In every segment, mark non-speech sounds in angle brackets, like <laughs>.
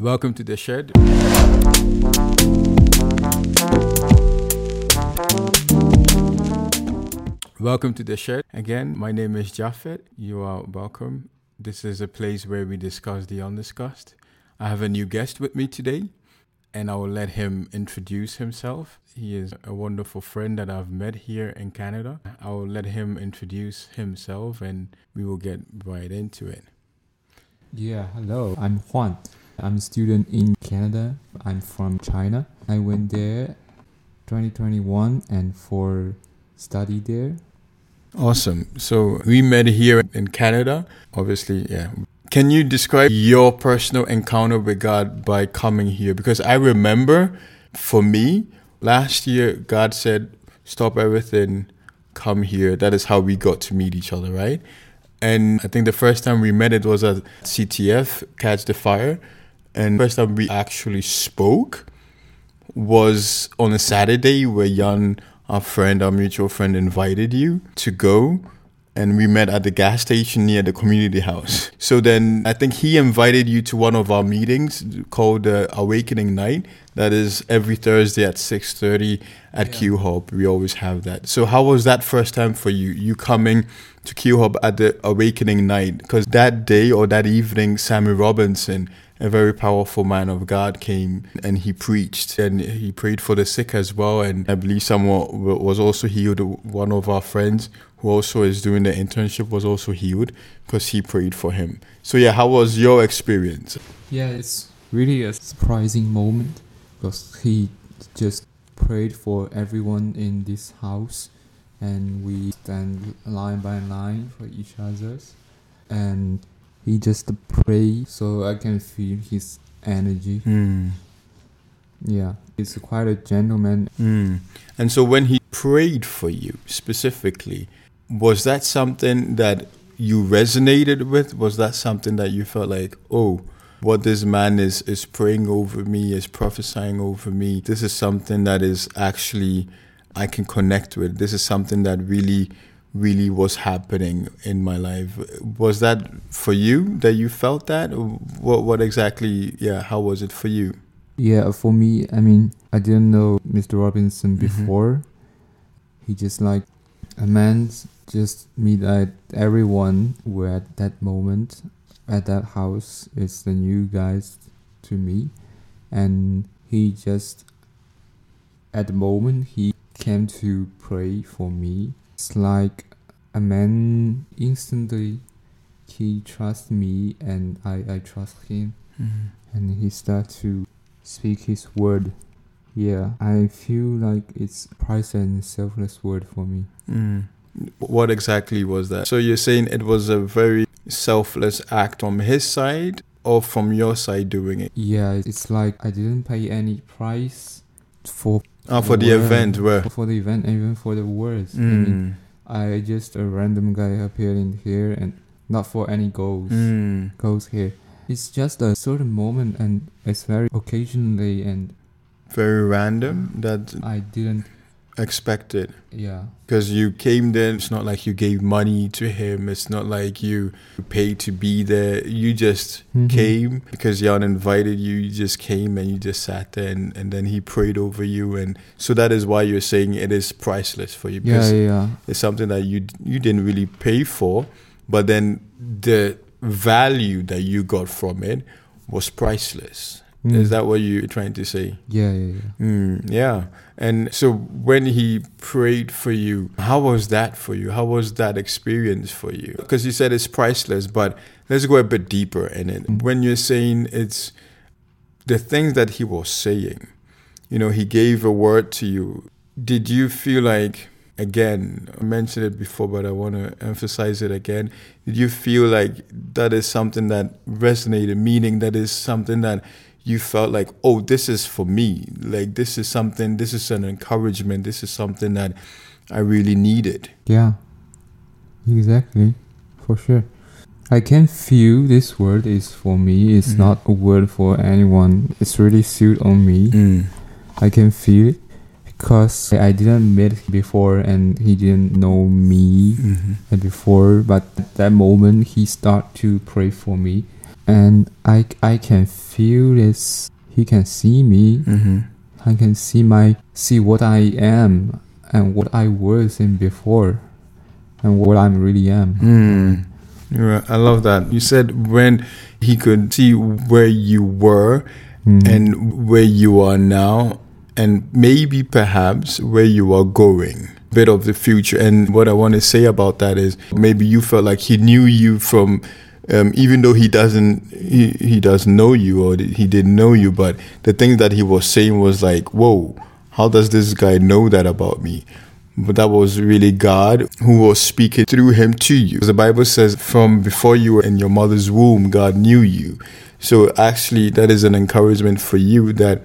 Welcome to the shed. Welcome to the shed. Again, my name is Japheth. You are welcome. This is a place where we discuss the undiscussed. I have a new guest with me today, and I will let him introduce himself. He is a wonderful friend that I've met here in Canada. I will let him introduce himself, and we will get right into it. Yeah, hello. I'm Juan. I'm a student in Canada. I'm from China. I went there 2021 and for study there. Awesome. So we met here in Canada. Obviously, yeah. Can you describe your personal encounter with God by coming here? Because I remember for me, last year, God said, Stop everything, come here. That is how we got to meet each other, right? And I think the first time we met, it was at CTF, Catch the Fire. And first time we actually spoke was on a Saturday where Jan, our friend, our mutual friend, invited you to go. And we met at the gas station near the community house. <laughs> So then I think he invited you to one of our meetings called uh, Awakening Night. That is every Thursday at 6.30 at Yeah. Q Hub. We always have that. So how was that first time for you? You coming to Q Hub at the Awakening Night? Because that day or that evening, Sammy Robinson, a very powerful man of God, came and he preached and he prayed for the sick as well. And I believe someone was also healed. One of our friends who also is doing the internship was also healed because he prayed for him. So yeah, how was your experience? Yeah, it's really a surprising moment because he just prayed for everyone in this house and we stand line by line for each others and he just pray so I can feel his energy. Mm. Yeah, he's quite a gentleman. Mm. And so when he prayed for you specifically, was that something that you resonated with? Was that something that you felt like, oh, what this man is is praying over me, is prophesying over me. This is something that is actually I can connect with. This is something that really really was happening in my life. Was that for you that you felt that? What what exactly yeah, how was it for you? Yeah, for me, I mean, I didn't know Mr. Robinson Mhm. before. He just like a man just meet at everyone were at that moment at that house. It's the new guys to me, and he just at the moment he came to pray for me. It's like a man instantly he trusts me and I, I trust him and he start to speak his word. Yeah, I feel like it's priceless and selfless word for me. Mm. What exactly was that? So you're saying it was a very selfless act from his side or from your side doing it? Yeah, it's like I didn't pay any price for Ah, for the event where? for the event, even for the words. I mean, Mm. I just a random guy appeared in here and not for any goals Mm. goals here. It's just a certain moment and it's very occasionally and Very random that I didn't expected. yeah Because you came there, it's not like you gave money to him. It's not like you paid to be there. You just Mhm. came because Jan invited you. You just came and you just sat there, and, and then he prayed over you. And so that is why you're saying it is priceless for you. yeah yeah it's something that you you didn't really pay for, but then the value that you got from it was priceless. Mm. Is that what you're trying to say? yeah yeah yeah Mm, yeah. And so when he prayed for you, how was that for you? How was that experience for you? Because you said it's priceless, but let's go a bit deeper in it. Mm. When you're saying it's the things that he was saying, you know, he gave a word to you. Did you feel like, again, I mentioned it before, but I want to emphasize it again. Did you feel like that is something that resonated, meaning that is something that you felt like, oh, this is for me. Like, this is something, this is an encouragement. This is something that I really needed. Yeah, exactly, for sure. I can feel this word is for me. It's Mhm. not a word for anyone. It's really suit on me. I can feel it because I didn't meet him before and he didn't know me Mhm. before. But at that moment, he start to pray for me, and I I can feel this. He can see me. Mm-hmm. I can see my see what I am and what I was in before, and what I really am. Mm. Yeah, I love that. You said when he could see where you were Mm. and where you are now, and maybe perhaps where you are going. Bit of the future. And what I want to say about that is maybe you felt like he knew you from. Um, even though he doesn't, he, he doesn't know you or he didn't know you, but the thing that he was saying was like, "Whoa, how does this guy know that about me?" But that was really God who was speaking through him to you. The Bible says, from before you were in your mother's womb, God knew you. So actually, that is an encouragement for you that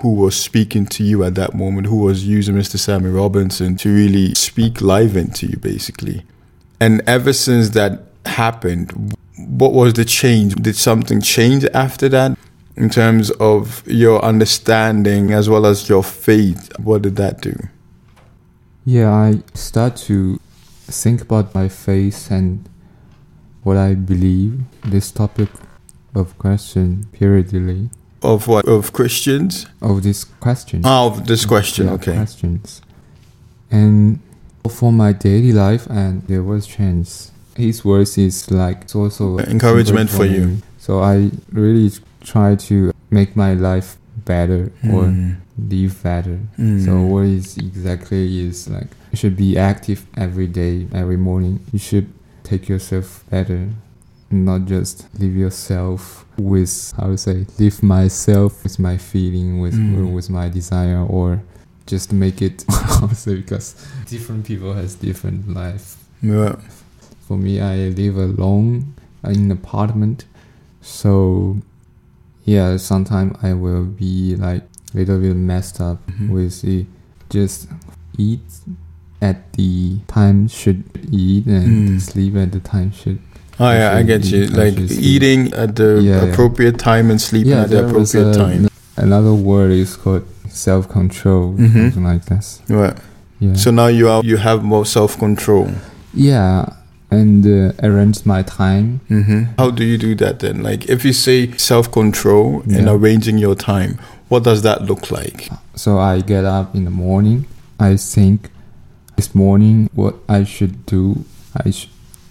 who was speaking to you at that moment, who was using Mr. Sammy Robinson to really speak live into you, basically. And ever since that happened, what was the change? Did something change after that? In terms of your understanding as well as your faith, what did that do? Yeah, I start to think about my faith and what I believe. This topic of question periodically Of what? Of Christians? of this question. Ah, of this question, Yeah, okay. Questions. And for my daily life, and there was chance. His words is like it's also Encouragement for you. me. So I really try to make my life better or Mm. live better. Mm. So what is exactly is like you should be active every day, every morning. You should take yourself better, not just live yourself with how to say live myself with my feeling with Mm. with my desire or just make it <laughs> say because different people has different life. Yeah. For me, I live alone in an apartment, so yeah, sometimes I will be like a little bit messed up Mhm. with the just eat at the time should eat and Mm. sleep at the time should. Oh yeah, I get you. eat, I Like should sleep. eating at the Yeah, yeah. appropriate time and sleeping at the appropriate a- time. Another word is called self control, Mhm. something like this. Right. Yeah. So now you are you have more self control. yeah, and uh, arrange my time. hmm How do you do that then? Like if you say self control and arranging your time, what does that look like? So I get up in the morning. I think this morning what I should do. I sh-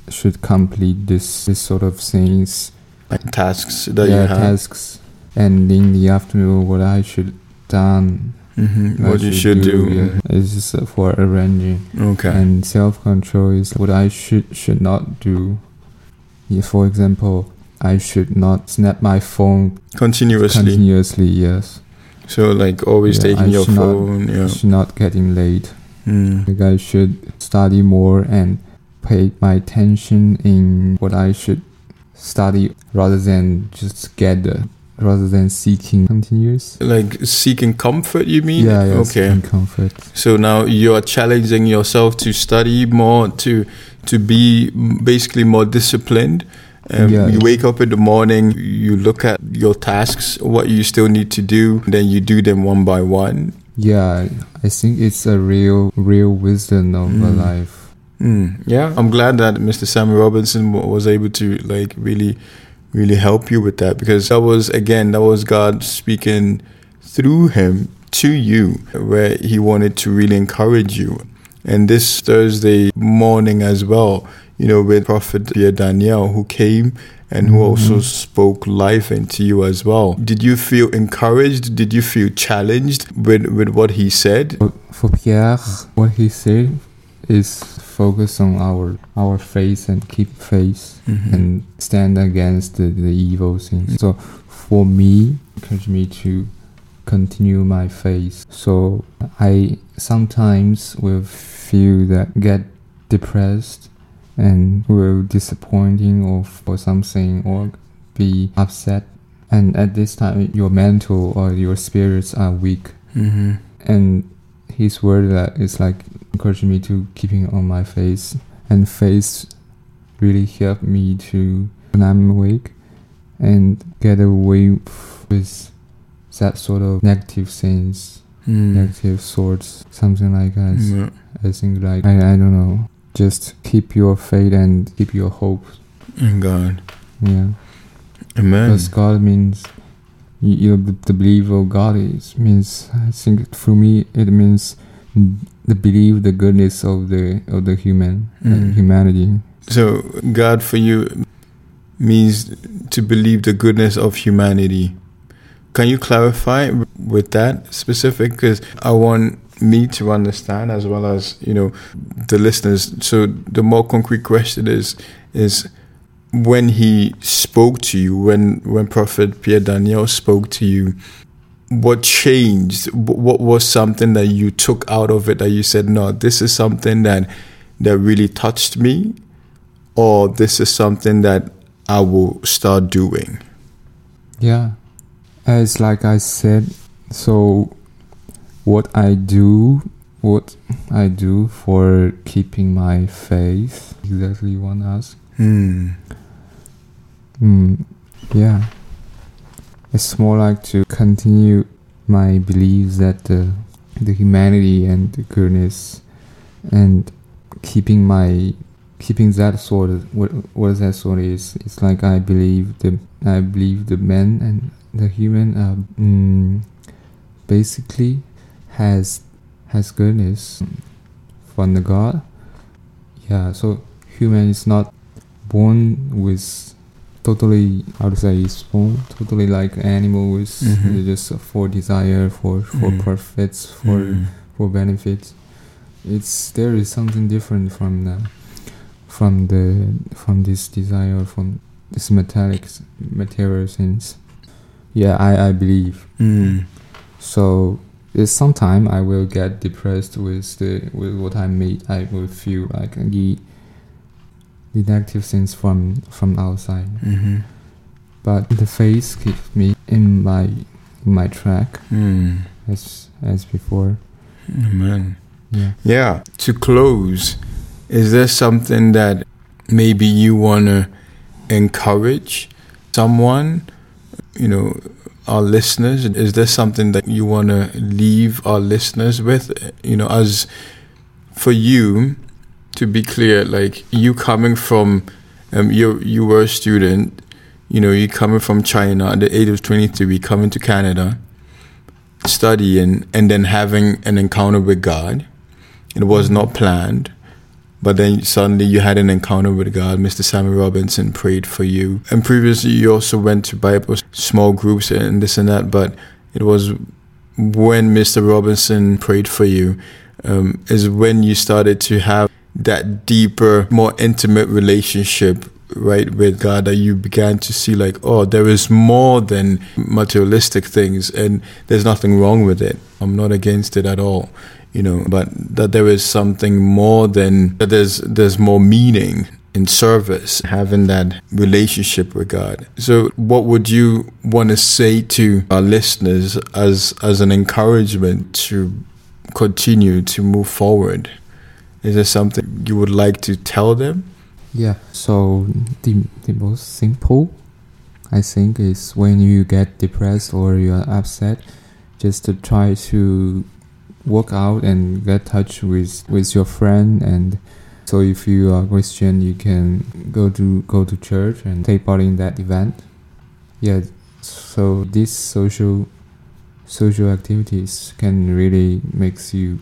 should complete this this sort of things. Like tasks that yeah, you have. tasks. And in the afternoon, what I should done. Hmm What you should do. Yeah, is uh, for arranging. Okay. And self control is what I should should not do. Yeah, for example, I should not snap my phone Continuously. continuously. Yes, So like always Yeah, taking I your should not- phone. yeah. should not getting late. Mm. Like I should study more and pay my attention in what I should study rather than just get the, rather than seeking continuous. Like seeking comfort, you mean? Yeah, yeah, Okay. seeking comfort. So now you are challenging yourself to study more, to to be basically more disciplined. Um, Yeah. You wake up in the morning, you look at your tasks, what you still need to do, then you do them one by one. Yeah, I think it's a real, real wisdom of Mm. life. Mm, yeah, I'm glad that Mr. Samuel Robinson wa- was able to like really, really help you with that because that was again that was God speaking through him to you, where He wanted to really encourage you. And this Thursday morning as well, you know, with Prophet Pierre Daniel who came and who also Mhm. spoke life into you as well. Did you feel encouraged? Did you feel challenged with with what he said? For Pierre, what he said is focus on our our faith and keep faith Mhm. and stand against the, the evil things. So for me, encourage me to continue my faith. So I sometimes will feel that get depressed and will disappointing of or for something or be upset. And at this time, your mental or your spirits are weak. Mhm. And his word that is like encouraging me to keeping on my face and faith really helped me to when I'm awake and get away with that sort of negative things, Mm. negative thoughts, something like that. Yeah. I think like I, I don't know. Just keep your faith and keep your hope. In God. Yeah. Amen. Because God means you, know, the, the belief of God is means I think for me it means the belief the goodness of the of the human uh, Mm. humanity. So God for you means to believe the goodness of humanity. Can you clarify with that specific? Because I want me to understand as well as you know the listeners. So the more concrete question is is when he spoke to you, when when Prophet Pierre Daniel spoke to you, what changed? What was something that you took out of it that you said, no, this is something that that really touched me, or this is something that I will start doing. Yeah, as like I said, so what I do, what I do for keeping my faith, exactly you want to ask. Hmm. Mm, yeah. It's more like to continue my beliefs that the, the humanity and the goodness and keeping my keeping that sort of what what is that sort is it's like I believe the I believe the man and the human uh, mm, basically has has goodness from the God yeah so human is not born with totally how to say is born totally like animals Mhm. just for desire for for Mhm. profits for Hmm. for benefits it's there is something different from the from the from this desire from this metallic material things yeah i i believe Hmm. so it's sometime i will get depressed with the with what i made i will feel like the negative things from from outside Hmm. but the face keeps me in my in my track Hmm. as as before Amen. yeah Yeah. To close, is there something that maybe you want to encourage someone, you know, our listeners? Is there something that you want to leave our listeners with? You know, as for you, to be clear, like you coming from, um, you you were a student, you know, you coming from China at the age of 23, coming to Canada, studying, and then having an encounter with God. It was not planned. But then suddenly you had an encounter with God. Mr. Samuel Robinson prayed for you. And previously you also went to Bible small groups and this and that. But it was when Mr. Robinson prayed for you, um, is when you started to have that deeper, more intimate relationship, right, with God that you began to see like, oh, there is more than materialistic things and there's nothing wrong with it. I'm not against it at all you know but that there is something more than that there's there's more meaning in service having that relationship with god so what would you want to say to our listeners as as an encouragement to continue to move forward is there something you would like to tell them Yeah. So the the most simple, I think, is when you get depressed or you are upset, just to try to work out and get touch with with your friend and. So if you are Christian, you can go to go to church and take part in that event. Yeah. So these social social activities can really makes you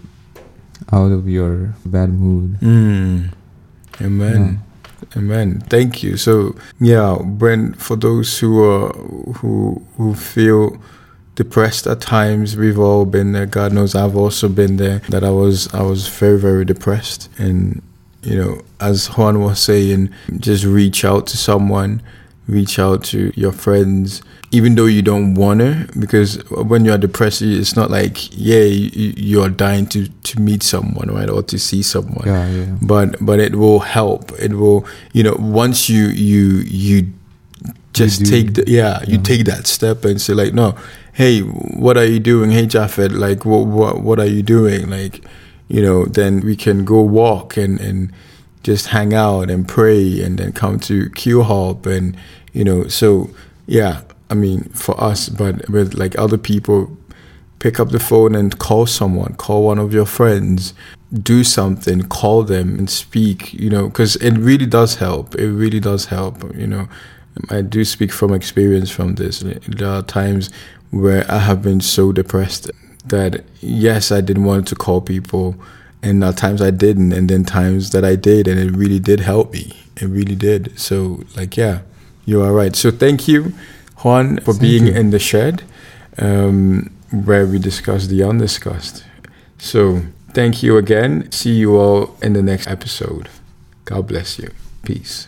out of your bad mood. mm. amen Amen. Thank you. So yeah, when for those who are who who feel depressed at times, we've all been there. God knows I've also been there. That I was I was very very depressed, and you know, as Juan was saying, just reach out to someone, reach out to your friends, even though you don't want to, because when you are depressed, it's not like yeah, you, you are dying to to meet someone, right, or to see someone Yeah, yeah. but but it will help it will you know once you you you just do. take the yeah you Yeah. take that step and say like no hey what are you doing hey Japheth like what what what are you doing like you know then we can go walk and and just hang out and pray and then come to Q Hub and you know so yeah I mean for us but with like other people pick up the phone and call someone call one of your friends do something call them and speak you know because it really does help it really does help you know I do speak from experience from this. There are times where I have been so depressed that yes, I didn't want to call people, and at times I didn't, and then times that I did, and it really did help me. It really did. So, like, yeah, you are right. So, thank you, Juan, for Thank being you. in the shed um, where we discuss the undiscussed. So, thank you again. See you all in the next episode. God bless you. Peace.